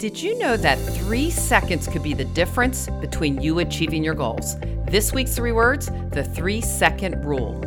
Did you know that three seconds could be the difference between you achieving your goals? This week's three words the three second rule.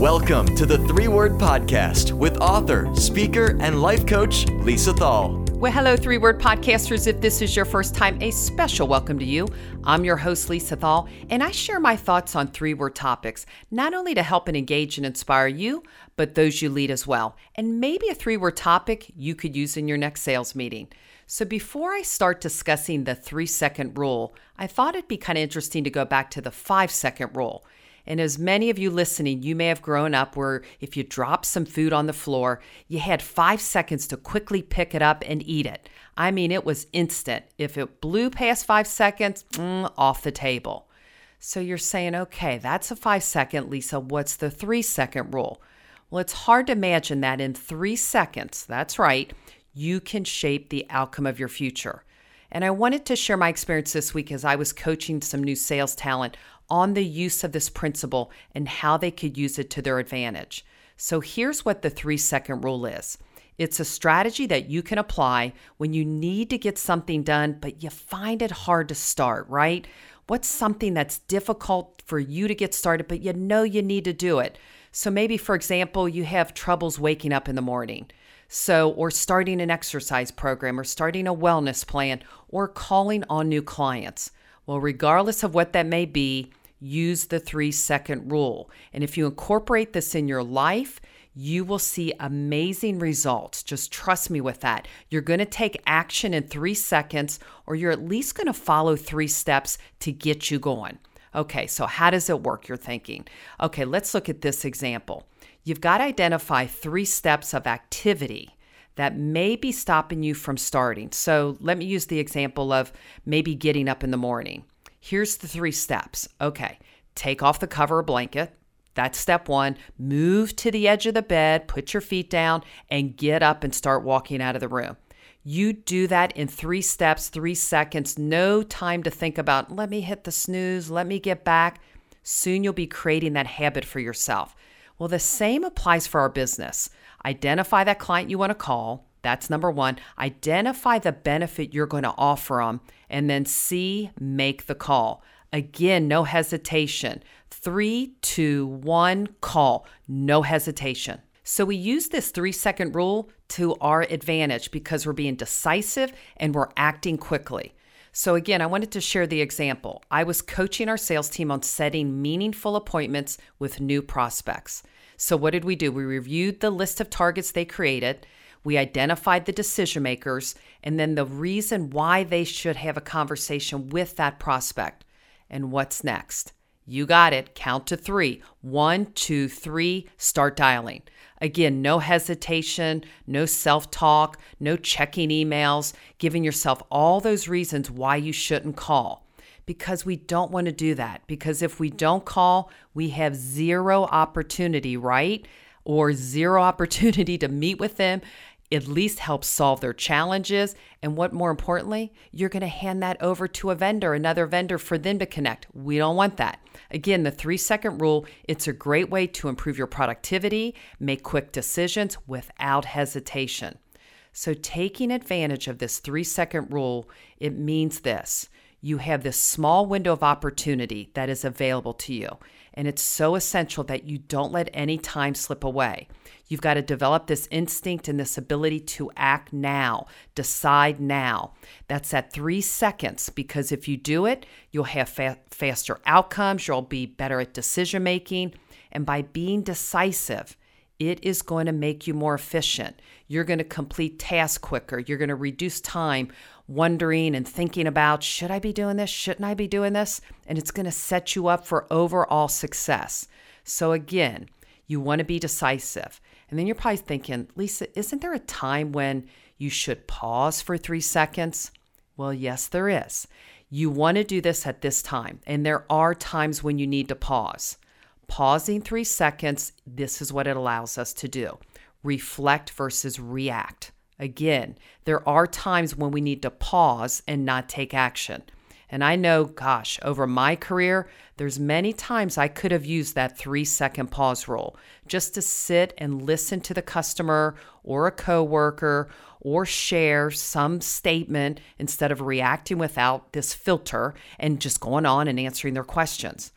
Welcome to the Three Word Podcast with author, speaker, and life coach Lisa Thal. Well, hello, three word podcasters. If this is your first time, a special welcome to you. I'm your host, Lisa Thal, and I share my thoughts on three word topics, not only to help and engage and inspire you, but those you lead as well. And maybe a three word topic you could use in your next sales meeting. So, before I start discussing the three second rule, I thought it'd be kind of interesting to go back to the five second rule. And as many of you listening, you may have grown up where if you dropped some food on the floor, you had five seconds to quickly pick it up and eat it. I mean, it was instant. If it blew past five seconds, mm, off the table. So you're saying, okay, that's a five second, Lisa. What's the three second rule? Well, it's hard to imagine that in three seconds, that's right, you can shape the outcome of your future. And I wanted to share my experience this week as I was coaching some new sales talent on the use of this principle and how they could use it to their advantage. So here's what the three second rule is it's a strategy that you can apply when you need to get something done, but you find it hard to start, right? What's something that's difficult for you to get started, but you know you need to do it? So maybe, for example, you have troubles waking up in the morning. So, or starting an exercise program, or starting a wellness plan, or calling on new clients. Well, regardless of what that may be, use the three second rule. And if you incorporate this in your life, you will see amazing results. Just trust me with that. You're going to take action in three seconds, or you're at least going to follow three steps to get you going. Okay, so how does it work? You're thinking. Okay, let's look at this example. You've got to identify three steps of activity that may be stopping you from starting. So let me use the example of maybe getting up in the morning. Here's the three steps. Okay, take off the cover blanket. That's step one. Move to the edge of the bed, put your feet down, and get up and start walking out of the room. You do that in three steps, three seconds, no time to think about, let me hit the snooze, let me get back. Soon you'll be creating that habit for yourself. Well, the same applies for our business. Identify that client you want to call. That's number one. Identify the benefit you're going to offer them. And then C, make the call. Again, no hesitation. Three, two, one, call. No hesitation. So we use this three second rule to our advantage because we're being decisive and we're acting quickly. So, again, I wanted to share the example. I was coaching our sales team on setting meaningful appointments with new prospects. So, what did we do? We reviewed the list of targets they created, we identified the decision makers, and then the reason why they should have a conversation with that prospect. And what's next? You got it. Count to three. One, two, three. Start dialing. Again, no hesitation, no self talk, no checking emails, giving yourself all those reasons why you shouldn't call. Because we don't want to do that. Because if we don't call, we have zero opportunity, right? Or zero opportunity to meet with them at least help solve their challenges. And what more importantly, you're going to hand that over to a vendor, another vendor for them to connect. We don't want that. Again, the three second rule, it's a great way to improve your productivity, make quick decisions without hesitation. So, taking advantage of this three second rule, it means this you have this small window of opportunity that is available to you. And it's so essential that you don't let any time slip away. You've got to develop this instinct and this ability to act now, decide now. That's at three seconds because if you do it, you'll have fa- faster outcomes, you'll be better at decision making. And by being decisive, it is going to make you more efficient. You're going to complete tasks quicker. You're going to reduce time wondering and thinking about should I be doing this? Shouldn't I be doing this? And it's going to set you up for overall success. So, again, you want to be decisive. And then you're probably thinking, Lisa, isn't there a time when you should pause for three seconds? Well, yes, there is. You want to do this at this time, and there are times when you need to pause. Pausing three seconds, this is what it allows us to do reflect versus react. Again, there are times when we need to pause and not take action. And I know, gosh, over my career, there's many times I could have used that three second pause rule just to sit and listen to the customer or a coworker or share some statement instead of reacting without this filter and just going on and answering their questions.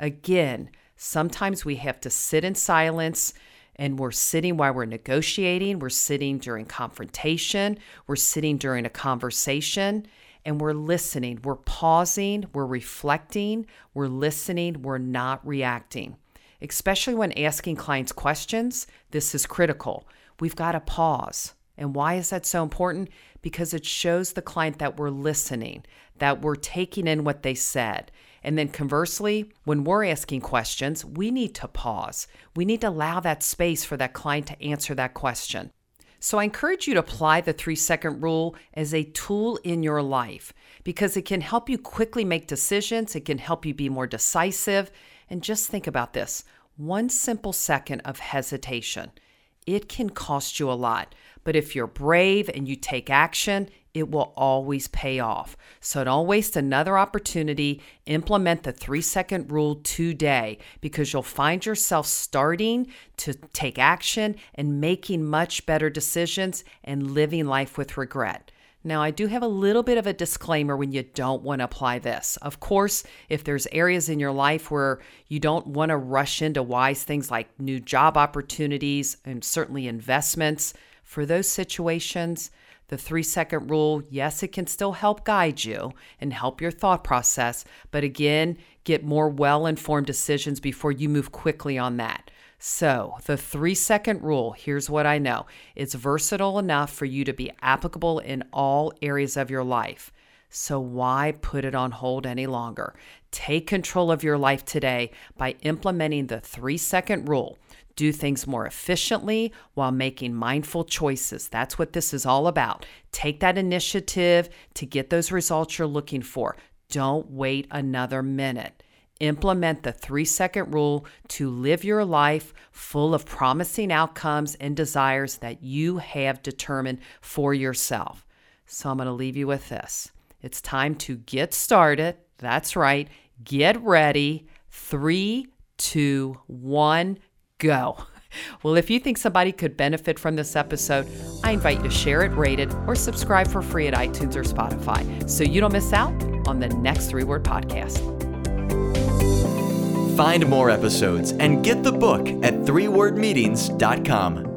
Again, sometimes we have to sit in silence and we're sitting while we're negotiating, we're sitting during confrontation, we're sitting during a conversation, and we're listening. We're pausing, we're reflecting, we're listening, we're not reacting. Especially when asking clients questions, this is critical. We've got to pause. And why is that so important? Because it shows the client that we're listening, that we're taking in what they said. And then conversely, when we're asking questions, we need to pause. We need to allow that space for that client to answer that question. So I encourage you to apply the three second rule as a tool in your life because it can help you quickly make decisions, it can help you be more decisive. And just think about this one simple second of hesitation it can cost you a lot. But if you're brave and you take action, it will always pay off. So don't waste another opportunity. Implement the three second rule today because you'll find yourself starting to take action and making much better decisions and living life with regret. Now, I do have a little bit of a disclaimer when you don't want to apply this. Of course, if there's areas in your life where you don't want to rush into wise things like new job opportunities and certainly investments, for those situations, the three second rule, yes, it can still help guide you and help your thought process, but again, get more well informed decisions before you move quickly on that. So, the three second rule here's what I know it's versatile enough for you to be applicable in all areas of your life. So, why put it on hold any longer? Take control of your life today by implementing the three second rule. Do things more efficiently while making mindful choices. That's what this is all about. Take that initiative to get those results you're looking for. Don't wait another minute. Implement the three second rule to live your life full of promising outcomes and desires that you have determined for yourself. So I'm going to leave you with this. It's time to get started. That's right. Get ready. Three, two, one, go. Well, if you think somebody could benefit from this episode, I invite you to share it, rate it, or subscribe for free at iTunes or Spotify so you don't miss out on the next three word podcast. Find more episodes and get the book at threewordmeetings.com.